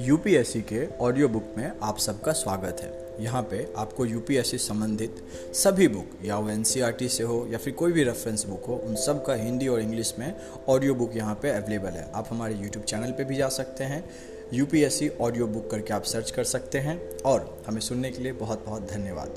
UPSC के audio book में आप सबका स्वागत है। यहाँ पे आपको यूपीएससी संबंधित सभी बुक या वो एन से हो, या फिर कोई भी रेफरेंस बुक हो, उन सब का हिंदी और इंग्लिश में ऑडियो बुक यहाँ पे अवेलेबल है। आप हमारे यूट्यूब चैनल पे भी जा सकते हैं। यूपीएससी ऑडियो बुक करके आप सर्च कर सकते हैं। और हमें सुनने के लिए बहुत बहुत धन्यवाद।